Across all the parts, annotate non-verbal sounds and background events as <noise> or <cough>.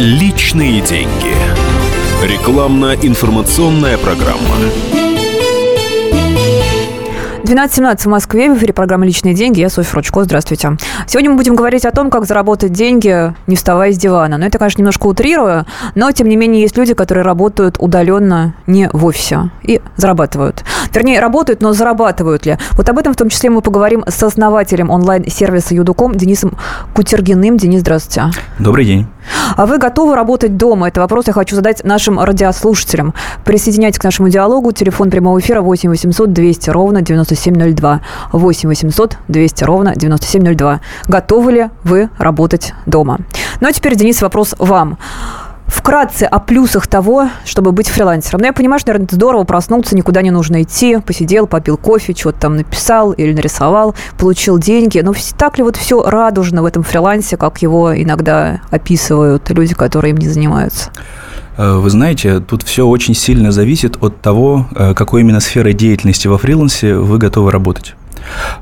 Личные деньги. Рекламно-информационная программа. 12.17 в Москве, в эфире программа «Личные деньги». Я Софья Ручко. Здравствуйте. Сегодня мы будем говорить о том, как заработать деньги, не вставая с дивана. Но это, конечно, немножко утрирую, но, тем не менее, есть люди, которые работают удаленно, не в офисе, и зарабатывают. Вернее, работают, но зарабатывают ли? Вот об этом в том числе мы поговорим с основателем онлайн-сервиса Юдуком Денисом Кутергиным. Денис, здравствуйте. Добрый день. А вы готовы работать дома? Это вопрос я хочу задать нашим радиослушателям. Присоединяйтесь к нашему диалогу. Телефон прямого эфира 8 800 200 ровно 9702. 8 800 200 ровно 9702. Готовы ли вы работать дома? Ну а теперь, Денис, вопрос вам вкратце о плюсах того, чтобы быть фрилансером. Ну, я понимаю, что, наверное, здорово проснуться, никуда не нужно идти, посидел, попил кофе, что-то там написал или нарисовал, получил деньги. Но так ли вот все радужно в этом фрилансе, как его иногда описывают люди, которые им не занимаются? Э, вы знаете, тут все очень сильно зависит от того, э, какой именно сферой деятельности во фрилансе вы готовы работать.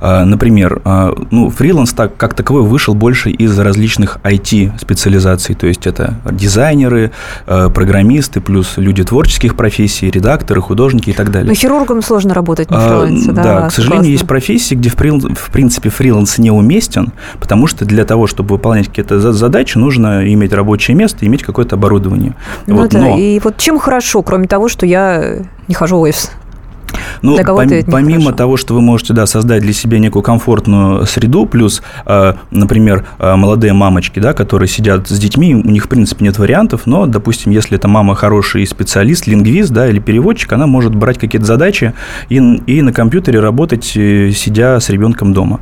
А, например, а, ну, фриланс так, как таковой вышел больше из различных IT-специализаций, то есть это дизайнеры, а, программисты, плюс люди творческих профессий, редакторы, художники и так далее. Но хирургам сложно работать на фрилансе, да? Да, к сожалению, классно. есть профессии, где в, в принципе фриланс неуместен, потому что для того, чтобы выполнять какие-то задачи, нужно иметь рабочее место, иметь какое-то оборудование. Ну вот, да, но... и вот чем хорошо, кроме того, что я не хожу в офис? Ну, пом- помимо хорошо. того, что вы можете да, создать для себя некую комфортную среду, плюс, э, например, э, молодые мамочки, да, которые сидят с детьми, у них, в принципе, нет вариантов, но, допустим, если эта мама хороший специалист, лингвист да, или переводчик, она может брать какие-то задачи и, и на компьютере работать, э, сидя с ребенком дома.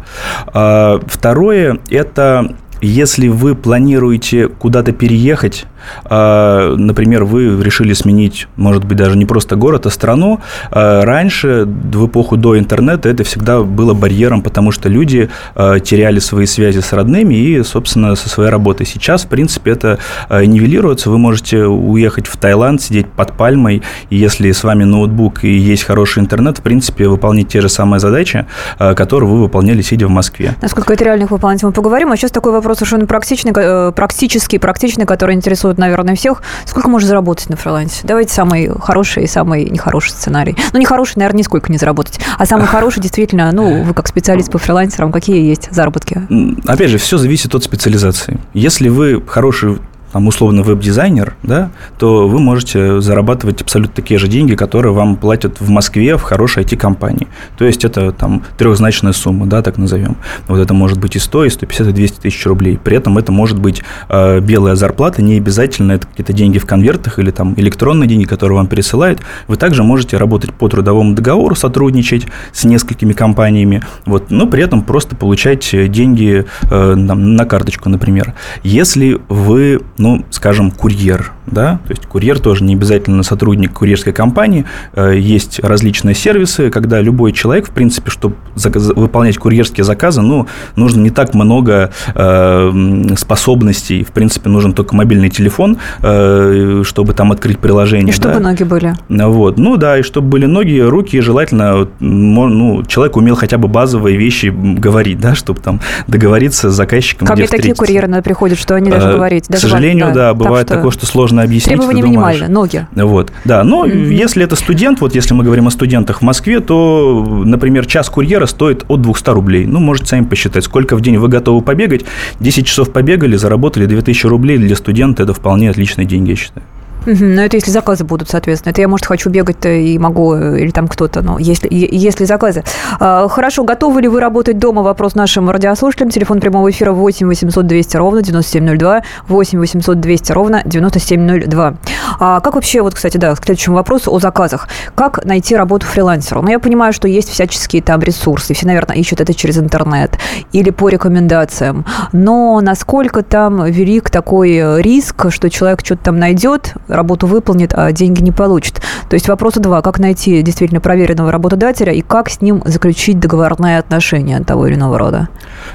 А, второе – это если вы планируете куда-то переехать, например, вы решили сменить, может быть, даже не просто город, а страну, а, раньше, в эпоху до интернета, это всегда было барьером, потому что люди а, теряли свои связи с родными и, собственно, со своей работой. Сейчас, в принципе, это нивелируется. Вы можете уехать в Таиланд, сидеть под пальмой, и если с вами ноутбук и есть хороший интернет, в принципе, выполнить те же самые задачи, которые вы выполняли, сидя в Москве. Насколько это реально выполнять, мы поговорим. А сейчас такой вопрос совершенно практичный, э, практический, практичный, который интересует интересует, наверное, всех. Сколько можно заработать на фрилансе? Давайте самый хороший и самый нехороший сценарий. Ну, нехороший, наверное, нисколько не заработать. А самый <laughs> хороший, действительно, ну, вы как специалист по фрилансерам, какие есть заработки? Опять же, все зависит от специализации. Если вы хороший там, условно, веб-дизайнер, да, то вы можете зарабатывать абсолютно такие же деньги, которые вам платят в Москве в хорошей IT-компании. То есть это там трехзначная сумма, да, так назовем. Вот это может быть и 100, и 150, и 200 тысяч рублей. При этом это может быть э, белая зарплата, не обязательно это какие-то деньги в конвертах или там электронные деньги, которые вам пересылают. Вы также можете работать по трудовому договору, сотрудничать с несколькими компаниями, вот, но при этом просто получать деньги э, на карточку, например. Если вы ну, скажем, курьер, да, то есть курьер тоже не обязательно сотрудник курьерской компании, э, есть различные сервисы, когда любой человек, в принципе, чтобы выполнять курьерские заказы, ну, нужно не так много э, способностей, в принципе, нужен только мобильный телефон, э, чтобы там открыть приложение. И чтобы да. ноги были. Вот, ну да, и чтобы были ноги, руки, желательно, ну, человек умел хотя бы базовые вещи говорить, да, чтобы там договориться с заказчиком. Ко мне такие курьеры приходят, что они даже говорить. К сожалению, да, бывает такое, что сложно объяснить. Требования минимальные, ноги. Вот, да. Но mm-hmm. если это студент, вот если мы говорим о студентах в Москве, то, например, час курьера стоит от 200 рублей. Ну, можете сами посчитать, сколько в день вы готовы побегать. 10 часов побегали, заработали 2000 рублей. Для студента это вполне отличные деньги, я считаю. Но это если заказы будут, соответственно. Это я, может, хочу бегать и могу, э, или там кто-то, но если, если заказы. А, хорошо, готовы ли вы работать дома? Вопрос нашим радиослушателям. Телефон прямого эфира 8 800 200 ровно 9702. 8 800 200 ровно 9702. А как вообще, вот, кстати, да, к следующему вопросу о заказах. Как найти работу фрилансеру? Ну, я понимаю, что есть всяческие там ресурсы. Все, наверное, ищут это через интернет или по рекомендациям. Но насколько там велик такой риск, что человек что-то там найдет, работу выполнит, а деньги не получит. То есть вопрос два. Как найти действительно проверенного работодателя и как с ним заключить договорные отношения того или иного рода?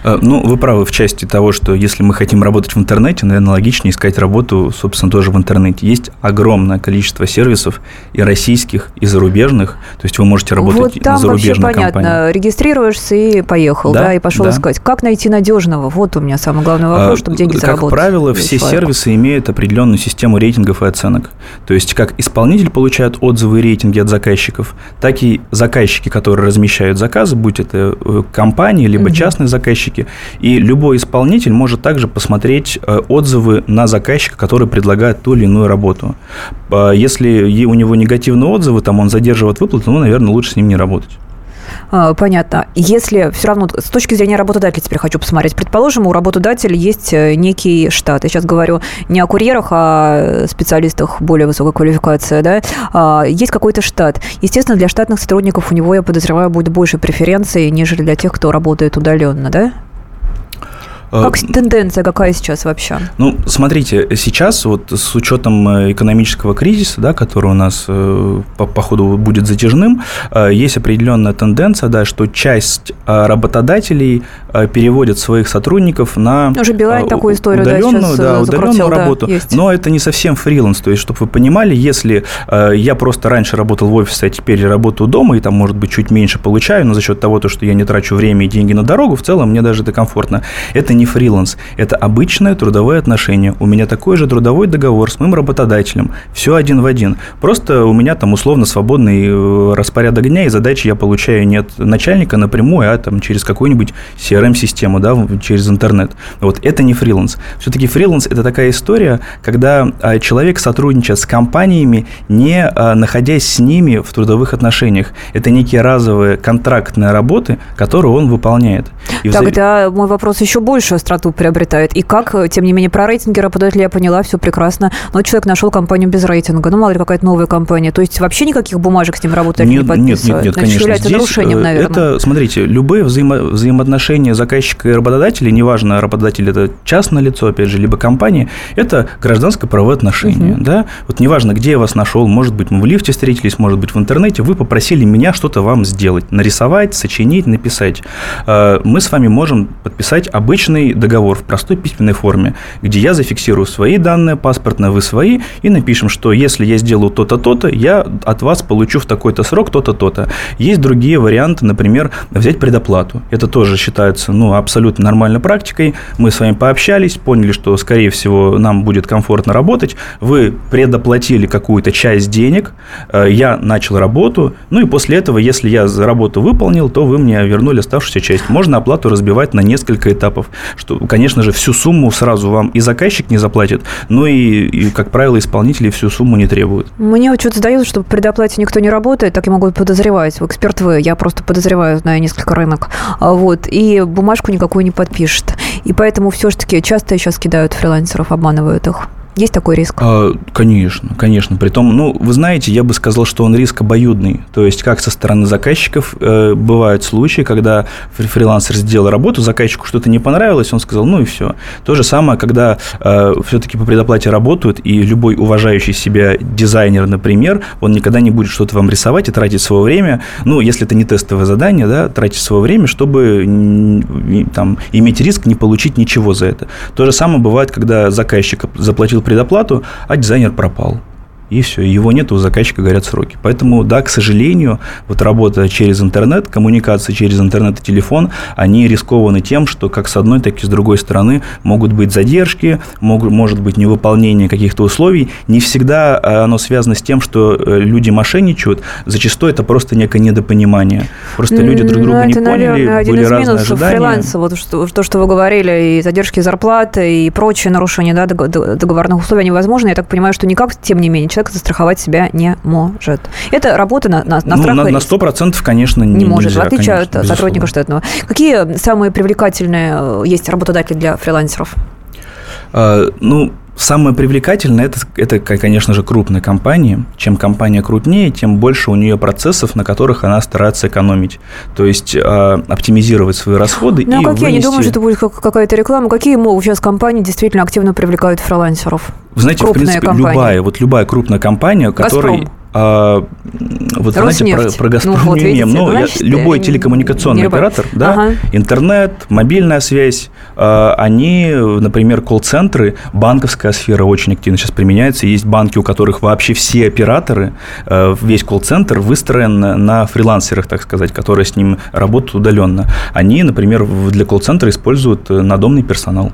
Э, ну, вы правы в части того, что если мы хотим работать в интернете, наверное, логичнее искать работу, собственно, тоже в интернете. Есть огромное количество сервисов и российских, и зарубежных. То есть вы можете работать вот там на зарубежной вообще понятно. компании. Регистрируешься и поехал, да, Да, и пошел да. искать. Как найти надежного? Вот у меня самый главный вопрос, А, чтобы деньги как заработать. правило, все сервисы имеют определенную систему рейтингов и оценок. То есть, как исполнитель получает отзывы и рейтинги от заказчиков, так и заказчики, которые размещают заказы, будь это э, компании, либо Мгм. частные заказчики. И любой исполнитель может также посмотреть э, отзывы на заказчика, который предлагает ту или иную работу. А Если у него негативные отзывы, там он задерживает выплату, ну, наверное, лучше с ним не работать. А, Понятно. Если все равно с точки зрения работодателя теперь хочу посмотреть. Предположим, у работодателя есть э, некий штат. Я сейчас говорю не о курьерах, а о специалистах более высокой квалификации. Да? А, Есть какой-то штат. Естественно, для штатных сотрудников у него, я подозреваю, будет больше преференций, нежели для тех, кто работает удаленно, да? Э, Как тенденция какая сейчас вообще? Ну, смотрите, сейчас вот с учетом э, экономического кризиса, да, который у нас э, по, по ходу будет затяжным, есть определенная тенденция, да, что часть работодателей переводят своих сотрудников на Уже Билайн такую историю, да, удаленную, да, э, удаленную да, работу. есть. Но это не совсем фриланс. То есть, чтобы вы понимали, если я просто раньше работал в офисе, а теперь работаю дома, и там, может быть, чуть меньше получаю, но за счет того, то, что я не трачу время и деньги на дорогу, в целом мне даже это комфортно. Это не фриланс, это обычное трудовое отношение. У меня такой же трудовой договор с моим работодателем. Все один в один. Просто у меня там условно свободный э, распорядок дня, и задачи я получаю не от начальника напрямую, а там через какую-нибудь CRM-систему, да, в- через интернет. Вот это не фриланс. Все-таки фриланс – это такая история, когда а, человек сотрудничает с компаниями, не а, находясь с ними в трудовых отношениях. Это некие разовые контрактные работы, которые он выполняет. И Тогда мой вопрос еще больше остроту приобретает. И как, э, тем не менее, про рейтинги работодателя я поняла, все прекрасно. Но человек нашел компанию без рейтинга. Ну, мало ли, какая-то новая компания. То есть вообще никаких бумажек с ним работодатель не Нет, нет, подписывает? нет, нет, Значит, конечно. является Здесь, нарушением, э, наверное. Это, смотрите, любые взаимо- взаимоотношения заказчика и работодателя, неважно, работодатель это частное лицо, опять же, либо компания, это гражданско-правовые отношения, Мгм. да? Вот неважно, где я вас нашел, может быть, мы в лифте встретились, может быть, в интернете, вы попросили меня что-то вам сделать, нарисовать, сочинить, написать. Э, Мы с вами можем подписать обычный договор в простой письменной форме, где я зафиксирую свои данные паспортные, вы свои, и напишем, что если я сделаю то-то, то-то, я от вас получу в такой-то срок то-то, то-то. Есть другие варианты, например, взять предоплату. Это тоже считается ну, абсолютно нормальной практикой. Мы с вами пообщались, поняли, что, скорее всего, нам будет комфортно работать. Вы предоплатили какую-то часть денег, э, я начал работу, ну и после этого, если я работу выполнил, то вы мне вернули оставшуюся часть. Можно оплату разбивать на несколько этапов, что, конечно же, всю сумму сразу вам и заказчик не заплатит, но и, и, как правило, исполнители всю сумму не требуют. Мне вот что-то сдается, что по предоплате никто не работает, так я могу подозревать. Эксперт вы, я просто подозреваю, знаю несколько рынок. А Вот, и бумажку никакую не подпишет. И поэтому все-таки часто сейчас кидают фрилансеров, обманывают их. Есть такой риск? А, Конечно, конечно. Притом, ну, вы знаете, я бы сказал, что он риск обоюдный. То есть, как со стороны заказчиков э, бывают случаи, когда фри- фрилансер сделал работу, заказчику что-то не понравилось, он сказал, ну и все. То же самое, когда все-таки по предоплате работают, и любой уважающий себя дизайнер, например, он никогда не будет что-то вам рисовать и тратить свое время, ну, если это не тестовое задание, да, тратить свое время, чтобы там, иметь риск не получить ничего за это. То же самое бывает, когда заказчик заплатил предоплату, а дизайнер пропал. И все, его нет, у заказчика горят сроки. Поэтому, да, к сожалению, вот работа через интернет, коммуникации через интернет и телефон, они рискованы тем, что как с одной, так и с другой стороны могут быть задержки, могут, может быть невыполнение каких-то условий. Не всегда э, оно связано с тем, что э, люди мошенничают. Зачастую это просто некое недопонимание. Просто люди друг друга Ну, не это, поняли, наверное, один были из разные минусов ожидания. фриланса, вот что, то, что вы говорили, и задержки зарплаты, и прочие нарушения да, дог- дог- договорных условий, они возможны. Я так понимаю, что никак, тем не менее, человек застраховать себя не может. Это работа на, на, на ну, страх на, на риск. 100% конечно, не не может, нельзя, в отличие конечно, от сотрудника штатного. Какие самые привлекательные э, есть работодатели для фрилансеров? А, Ну, Самое привлекательное это, это, конечно же, крупные компании. Чем компания крупнее, тем больше у нее процессов, на которых она старается экономить. То есть э, оптимизировать свои расходы. Ну, и а какие? вынести... Я не думаю, что это будет какая-то реклама. Какие могут сейчас компании действительно активно привлекают фрилансеров? Вы знаете, Крупные в принципе, компании. любая, вот любая крупная компания, которая «Газпром». А, вот знаете, про, Роснефть. про «Газпром» Ну, вот не видите, Ну, я- значит, любой э, телекоммуникационный не любой. оператор, да, Ага. интернет, мобильная связь, а, они, например, колл-центры, банковская сфера очень активно сейчас применяется. Есть банки, у которых вообще все операторы, э, весь колл-центр выстроен на фрилансерах, так сказать, которые с ним работают удаленно. Они, например, для колл-центра используют надомный персонал.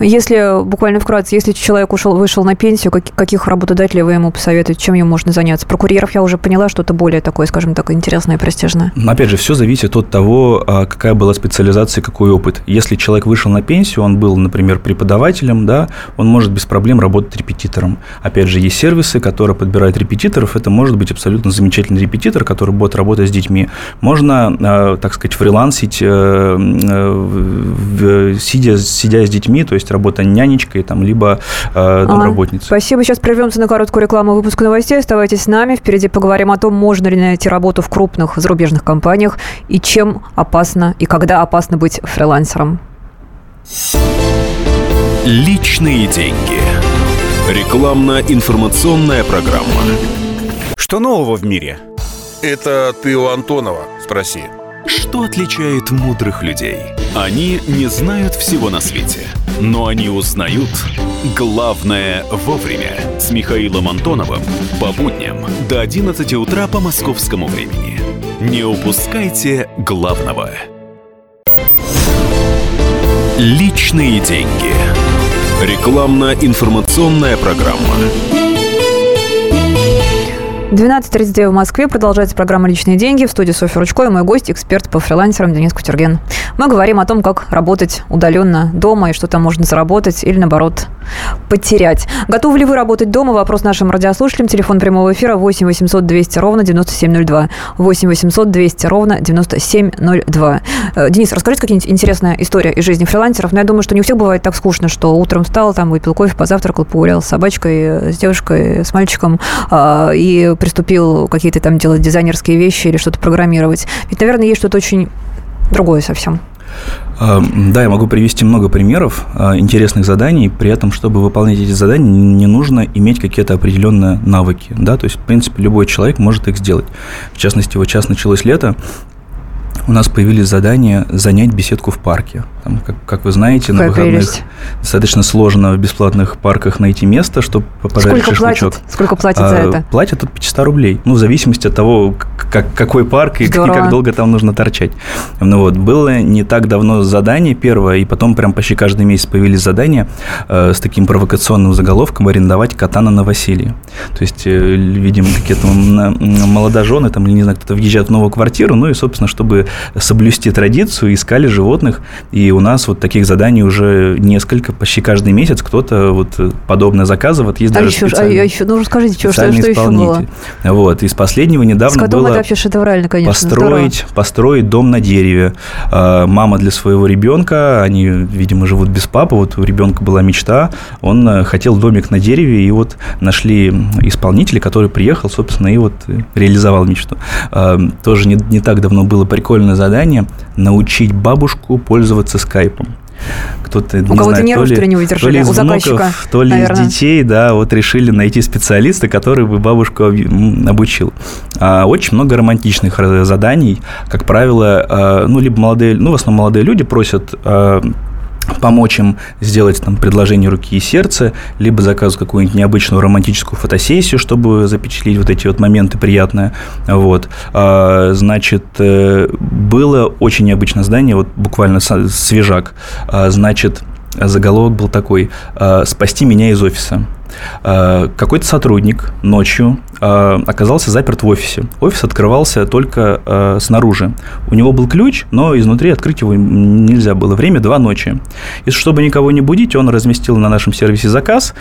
Если, буквально вкратце, если человек ушел, вышел на пенсию, как- каких работодателей вы ему посоветуете, чем ему можно заняться? Про курьеров я уже поняла, что это более такое, скажем так, интересное и престижное. Но, Опять же, все зависит от того, а, какая была специализация, какой опыт. Если человек вышел на пенсию, он был, например, преподавателем, да, он может без проблем работать репетитором. Опять же, есть сервисы, которые подбирают репетиторов. Это может быть абсолютно замечательный репетитор, который будет работать с детьми. Можно, а, так сказать, фрилансить, э, э, сидя, сидя с детьми, то есть работа нянечкой, там, либо э, домработницей. Спасибо. Сейчас прервемся на короткую рекламу выпуск новостей. Оставайтесь с нами. Впереди поговорим о том, можно ли найти работу в крупных зарубежных компаниях и чем опасно и когда опасно быть фрилансером. Личные деньги. Рекламно-информационная программа. Что нового в мире? Это ты у Антонова спроси. Что отличает мудрых людей? Они не знают всего на свете, но они узнают главное вовремя. С Михаилом Антоновым по будням до 11 утра по московскому времени. Не упускайте главного. Личные деньги. Рекламно-информационная программа. 12.39 в Москве. Продолжается программа «Личные деньги». В студии Софья Ручко и мой гость, эксперт по фрилансерам Денис Кутерген. Мы говорим о том, как работать удаленно дома и что там можно заработать или, наоборот, потерять. Готовы ли вы работать дома? Вопрос нашим радиослушателям. Телефон прямого эфира 8 800 200 ровно 9702. 8 800 200 ровно 9702. Э, Денис, расскажите какая-нибудь интересная история из жизни фрилансеров. Но я думаю, что не у всех бывает так скучно, что утром встал, там выпил кофе, позавтракал, погулял с собачкой, э, с девушкой, с мальчиком а, и приступил какие-то там делать дизайнерские вещи или что-то программировать. Ведь, наверное, есть что-то очень другое совсем. А, Да, я могу привести много примеров а, интересных заданий, при этом, чтобы выполнять эти задания, не нужно иметь какие-то определенные навыки, да, то есть, в принципе, любой человек может их сделать. В частности, вот сейчас началось лето, у нас появились задания занять беседку в парке. Там, как, как вы знаете, на Какая выходных прелесть. достаточно сложно в бесплатных парках найти место, чтобы подарить Сколько шашлычок. платят? Сколько платят за А, это? Платят от 500 рублей. Ну, в зависимости от того, как, какой парк и, и как долго там нужно торчать. Ну вот, было не так давно задание первое, и потом прям почти каждый месяц появились задания э, с таким провокационным заголовком «Арендовать кота на новоселье». То есть, э, видимо, какие-то молодожены, там, или не знаю, кто-то въезжает в новую квартиру, ну и, собственно, чтобы соблюсти традицию, искали животных, и у нас вот таких заданий уже несколько, почти каждый месяц кто-то вот э, подобное заказывает. Есть А даже еще, а, еще, ну расскажите, что, что, что еще было? Вот, из последнего недавно котом было это вообще шедеврально, конечно. построить, построить дом на дереве. А, Мама для своего ребенка, они, видимо, живут без папы, вот у ребенка была мечта, он э, хотел домик на дереве, и вот нашли исполнителя, который приехал, собственно, и вот э, реализовал мечту. А, Тоже не, не так давно было прикольное задание научить бабушку пользоваться скайпом. Кто-то, не кого-то нервы, то что ли, не то выдержали? ли из У заказчика, внуков, то ли наверное. из детей, да, вот решили найти специалиста, который бы бабушку обучил. А, Очень много романтичных заданий, как правило, а, ну, либо молодые, ну, в основном молодые люди просят а, помочь им сделать там предложение руки и сердца, либо заказывать какую-нибудь необычную романтическую фотосессию, чтобы запечатлеть вот эти вот моменты приятные. Вот. А, Значит, э, было очень необычное здание, вот буквально свежак. А, Значит, заголовок был такой а, «Спасти меня из офиса». А, Какой-то сотрудник ночью а, оказался заперт в офисе. Офис открывался только а, снаружи. У него был ключ, но изнутри открыть его нельзя было. Время два ночи. И чтобы никого не будить, он разместил на нашем сервисе заказ,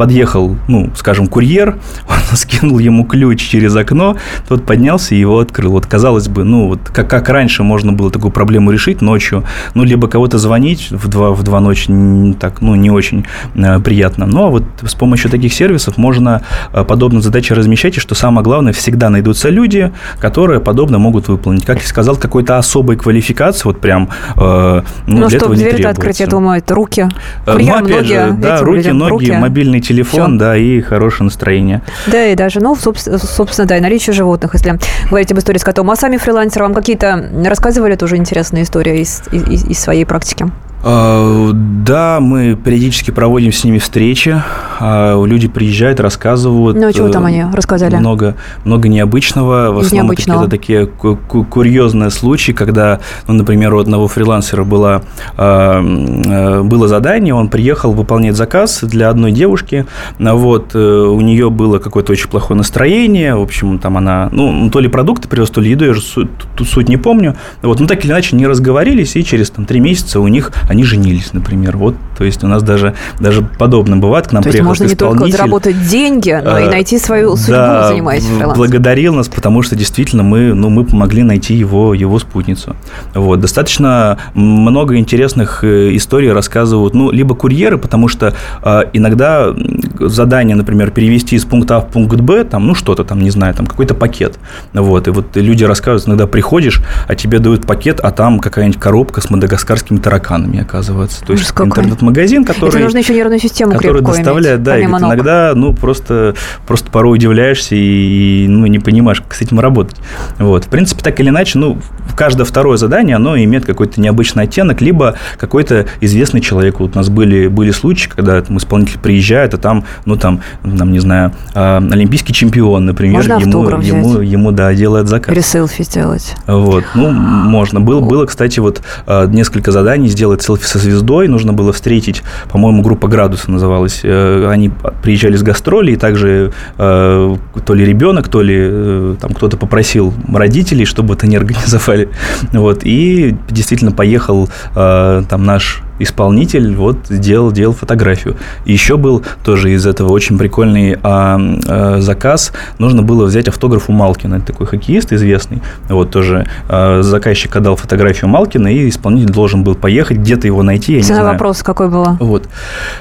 подъехал, ну, скажем, курьер, <laughs> он скинул ему ключ через окно, тот поднялся и его открыл. Вот, казалось бы, ну, вот как, как раньше можно было такую проблему решить ночью, ну, либо кого-то звонить в два, в два ночи, так, ну, не очень э, приятно. Но вот с помощью таких сервисов можно э, подобные задачи размещать, и что самое главное, всегда найдутся люди, которые подобно могут выполнить. Как я сказал, какой-то особой квалификации, вот прям, э, ну, Ну, для чтобы этого не дверь открыть, я требуется. думаю, это руки. Э, Курьерам Ну, опять ноги, же, да, руки, людям ноги, руки. мобильный телефон, Всё. да, и хорошее настроение. Да, и даже, ну, собс- собственно, да, и наличие животных, если говорить об истории с котом. А сами фрилансеры вам какие-то рассказывали тоже интересные истории из, из- из своей практики? А, Да, мы периодически проводим с ними встречи. а, Люди приезжают, рассказывают. Ну, а чего там э, они рассказали? Много, много необычного. В основном необычного. какие-то такие ку- ку- курьезные случаи, когда, ну, например, у одного фрилансера было, а, э, было задание, он приехал выполнять заказ для одной девушки. Вот, э, у нее было какое-то очень плохое настроение. В общем, там она, ну, то ли продукты привез, то ли еду, я же суть, тут суть не помню. Вот, ну, так или иначе, не разговорились, и через там, три месяца у них они женились, например. Вот, то есть у нас даже, даже подобное бывает. К нам То есть приехал можно не только заработать деньги, но и Э, найти свою судьбу, да, занимаясь фрилансом. благодарил нас, потому что действительно мы, ну, мы помогли найти его, его спутницу. Вот. Достаточно много интересных э, историй рассказывают, ну, либо курьеры, потому что э, иногда задание, например, перевести из пункта А в пункт Б, там, ну, что-то там, не знаю, там, какой-то пакет. Вот. И вот люди рассказывают, иногда приходишь, а тебе дают пакет, а там какая-нибудь коробка с мадагаскарскими тараканами, оказывается. То есть интернет-магазин, который... Это нужно еще нервную систему который доставляет, иметь, да, и иногда, ну, просто, просто порой удивляешься и, ну, не понимаешь, как с этим работать. Вот. В принципе, так или иначе, ну, каждое второе задание, оно имеет какой-то необычный оттенок, либо какой-то известный человек. Вот у нас были, были случаи, когда там исполнитель приезжает, а там, ну, там, там не знаю, а, олимпийский чемпион, например, Можно ему, ему, взять? ему, да, делает заказ. Или селфи сделать. Вот, ну, можно. Было, было, кстати, вот э, несколько заданий сделать селфи со звездой. Нужно было встретить, по-моему, группа «Градуса» называлась. Э, Они приезжали с гастролей, и также э, то ли ребенок, то ли э, там кто-то попросил родителей, чтобы это не организовали. <laughs> Вот, и действительно поехал там наш исполнитель вот сделал, делал фотографию. И еще был тоже из этого очень прикольный а, а, заказ. Нужно было взять автограф у Малкина. Это такой хоккеист известный. Вот тоже а, заказчик отдал фотографию Малкина, и исполнитель должен был поехать, где-то его найти. Я Цена вопроса какой была? Вот.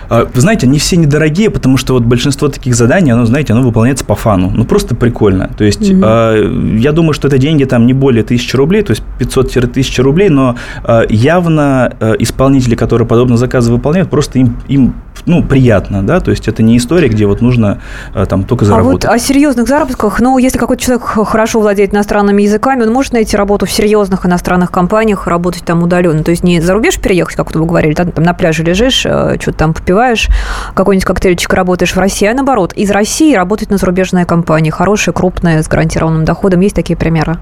А, Вы знаете, они все недорогие, потому что вот большинство таких заданий, оно, знаете, оно выполняется по фану. Ну, просто прикольно. То есть, Мгм. а, я думаю, что это деньги там не более тысячи рублей, то есть 500-1000 рублей, но а, явно а, исполнители, которые подобные заказы выполняют, просто им, им ну, приятно, да, то есть это не история, где вот нужно а, там только А заработать. вот о серьезных заработках, ну, если какой-то человек хорошо владеет иностранными языками, он может найти работу в серьезных иностранных компаниях, работать там удаленно. То есть не за рубеж переехать, как вы говорили, да, там на пляже лежишь, что-то там попиваешь, какой-нибудь коктейльчик работаешь в России, а наоборот, из России работать на зарубежные компании, хорошие, крупные, с гарантированным доходом. Есть такие примеры?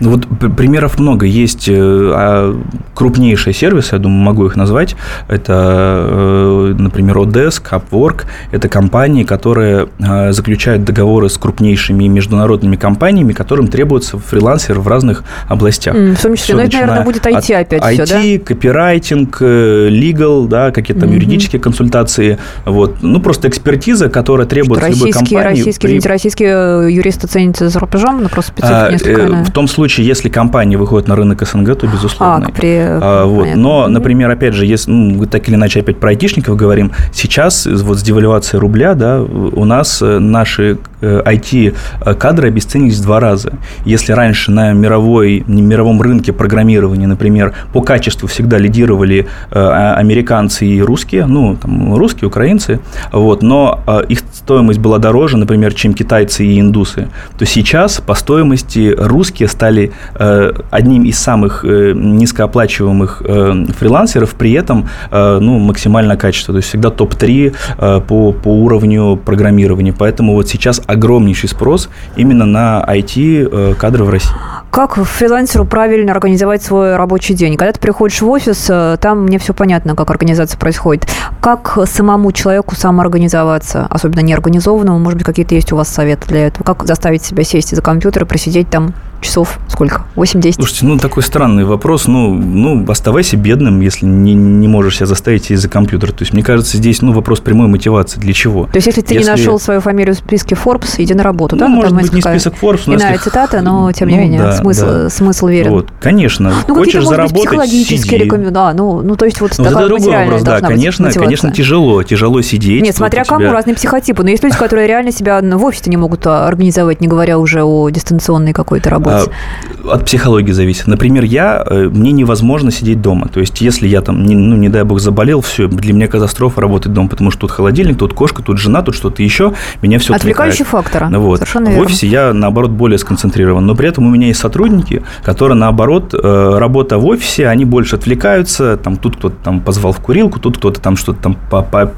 Ну, вот примеров много. Есть э, а, крупнейшие сервисы, я думаю, могу их назвать. Это, э, например, Odesk, Upwork. Это компании, которые э, заключают договоры с крупнейшими международными компаниями, которым требуется фрилансер в разных областях. М, в том числе, Всё, ну, это, наверное, будет IT опять всё, да? IT, копирайтинг, э, legal, да, какие-то там Мгм. юридические консультации. Вот. Ну, просто экспертиза, которая требуется любой Российские, компании. российские, при- извините, российские э, юристы ценятся за рубежом, ну, просто специфика а, несколько э, иная. В том случае, если компания выходит на рынок СНГ, то безусловно. А, при... А, вот. понятно. Но, например, опять же, если ну, так или иначе опять про айтишников говорим, сейчас э, вот с девальвацией рубля, да, у нас э, наши IT-кадры обесценились в два раза. Если раньше на мировой, мировом рынке программирования, например, по качеству всегда лидировали э, а- американцы и русские, ну, там, русские, украинцы, вот, но э, их стоимость была дороже, например, чем китайцы и индусы, то сейчас по стоимости русские стали э, одним из самых э, низкооплачиваемых э, фрилансеров, при этом э, ну, максимальное качество. То есть всегда топ-3 э, по, по уровню программирования. Поэтому вот сейчас огромнейший спрос именно на IT-кадры в России. Как фрилансеру правильно организовать свой рабочий день? Когда ты приходишь в офис, э, там мне все понятно, как организация происходит. Как самому человеку самоорганизоваться, особенно неорганизованному? Может быть, какие-то есть у вас советы для этого? Как заставить себя сесть за компьютер и просидеть там часов сколько? 8-10? Слушайте, ну такой странный вопрос. Ну, ну оставайся бедным, если не, не можешь себя заставить из-за компьютера. То есть, мне кажется, здесь ну, вопрос прямой мотивации. Для чего? То есть, если ты если... не нашел свою фамилию в списке Forbes, иди на работу, ну, да? может быть, не список Forbes. Но иная если... цитата, но, <laughs> тем не ну, менее, да, смысл, да. смысл верен. Вот, конечно. Ну, Хочешь заработать, психологические рекомендации. Да, ну, ну, то есть, вот ну, такая это другой вопрос, да, конечно, конечно, тяжело. Тяжело сидеть. Нет, смотря кому, тебя... разные психотипы. Но есть люди, которые реально себя в офисе не могут а, организовать, не говоря уже о дистанционной какой-то работе. А, от психологии зависит. Например, я, э, мне невозможно сидеть дома. То есть, если я там, не, ну, не дай бог, заболел, все, для меня катастрофа работать дома, потому что тут холодильник, тут кошка, тут жена, тут что-то еще, меня все Отвлекающий отвлекает. фактор. Вот. Совершенно в офисе я, наоборот, более сконцентрирован. Но при этом у меня есть сотрудники, которые, наоборот, э, работа в офисе, они больше отвлекаются, там, тут кто-то там позвал в курилку, тут кто-то там что-то там по, по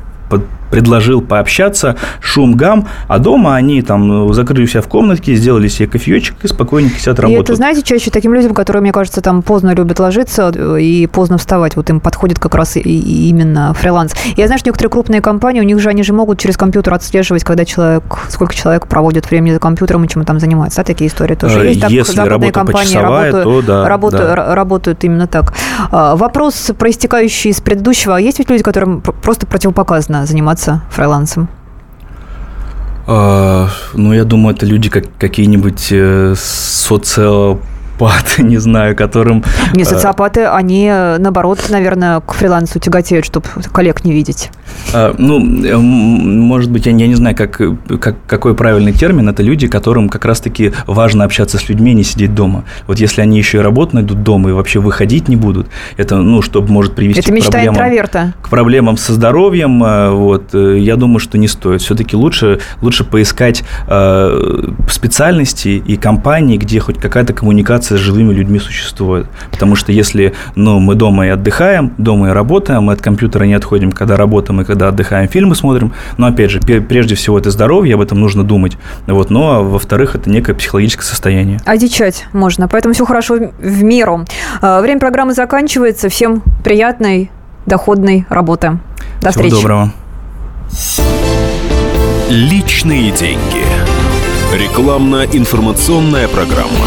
предложил пообщаться, шум, гам, а дома они там закрыли себя в комнатке, сделали себе кофеечек и спокойненько сидят работают. И это, знаете, чаще таким людям, которые, мне кажется, там поздно любят ложиться э, и поздно вставать, вот им подходит как раз и, и именно фриланс. Я знаю, что некоторые крупные компании, у них же они же могут через компьютер отслеживать, когда человек, сколько человек проводит времени за компьютером и чем там занимается. Да, такие истории тоже э, есть. Так, Если западные компании работают, то да, работают, да. работают именно так. А, вопрос, проистекающий из предыдущего. Есть ведь люди, которым просто противопоказано заниматься заниматься фрилансом? А, ну, я думаю, это люди как какие-нибудь э, социо социопаты, <laughs> не знаю, которым... Не, э, социопаты, они, э, наоборот, наверное, к фрилансу тяготеют, чтобы коллег не видеть. А, ну, э, может быть, я, я не знаю, как, как, какой правильный термин. Это люди, которым как раз-таки важно общаться с людьми, не сидеть дома. Вот если они еще и работу найдут дома и вообще выходить не будут, это, ну, что может привести это к проблемам... интроверта. К проблемам со здоровьем, вот, я думаю, что не стоит. Все-таки лучше, лучше поискать э, специальности и компании, где хоть какая-то коммуникация коммуникация с живыми людьми существует. Потому что если ну, мы дома и отдыхаем, дома и работаем, мы от компьютера не отходим, когда работаем и когда отдыхаем, фильмы смотрим. Но опять же, прежде всего это здоровье, об этом нужно думать. Вот, ну а во-вторых, это некое психологическое состояние. Одичать можно, поэтому все хорошо в меру. А, время программы заканчивается. Всем приятной, доходной работы. До Всего встречи. доброго. Личные деньги. Рекламно-информационная программа.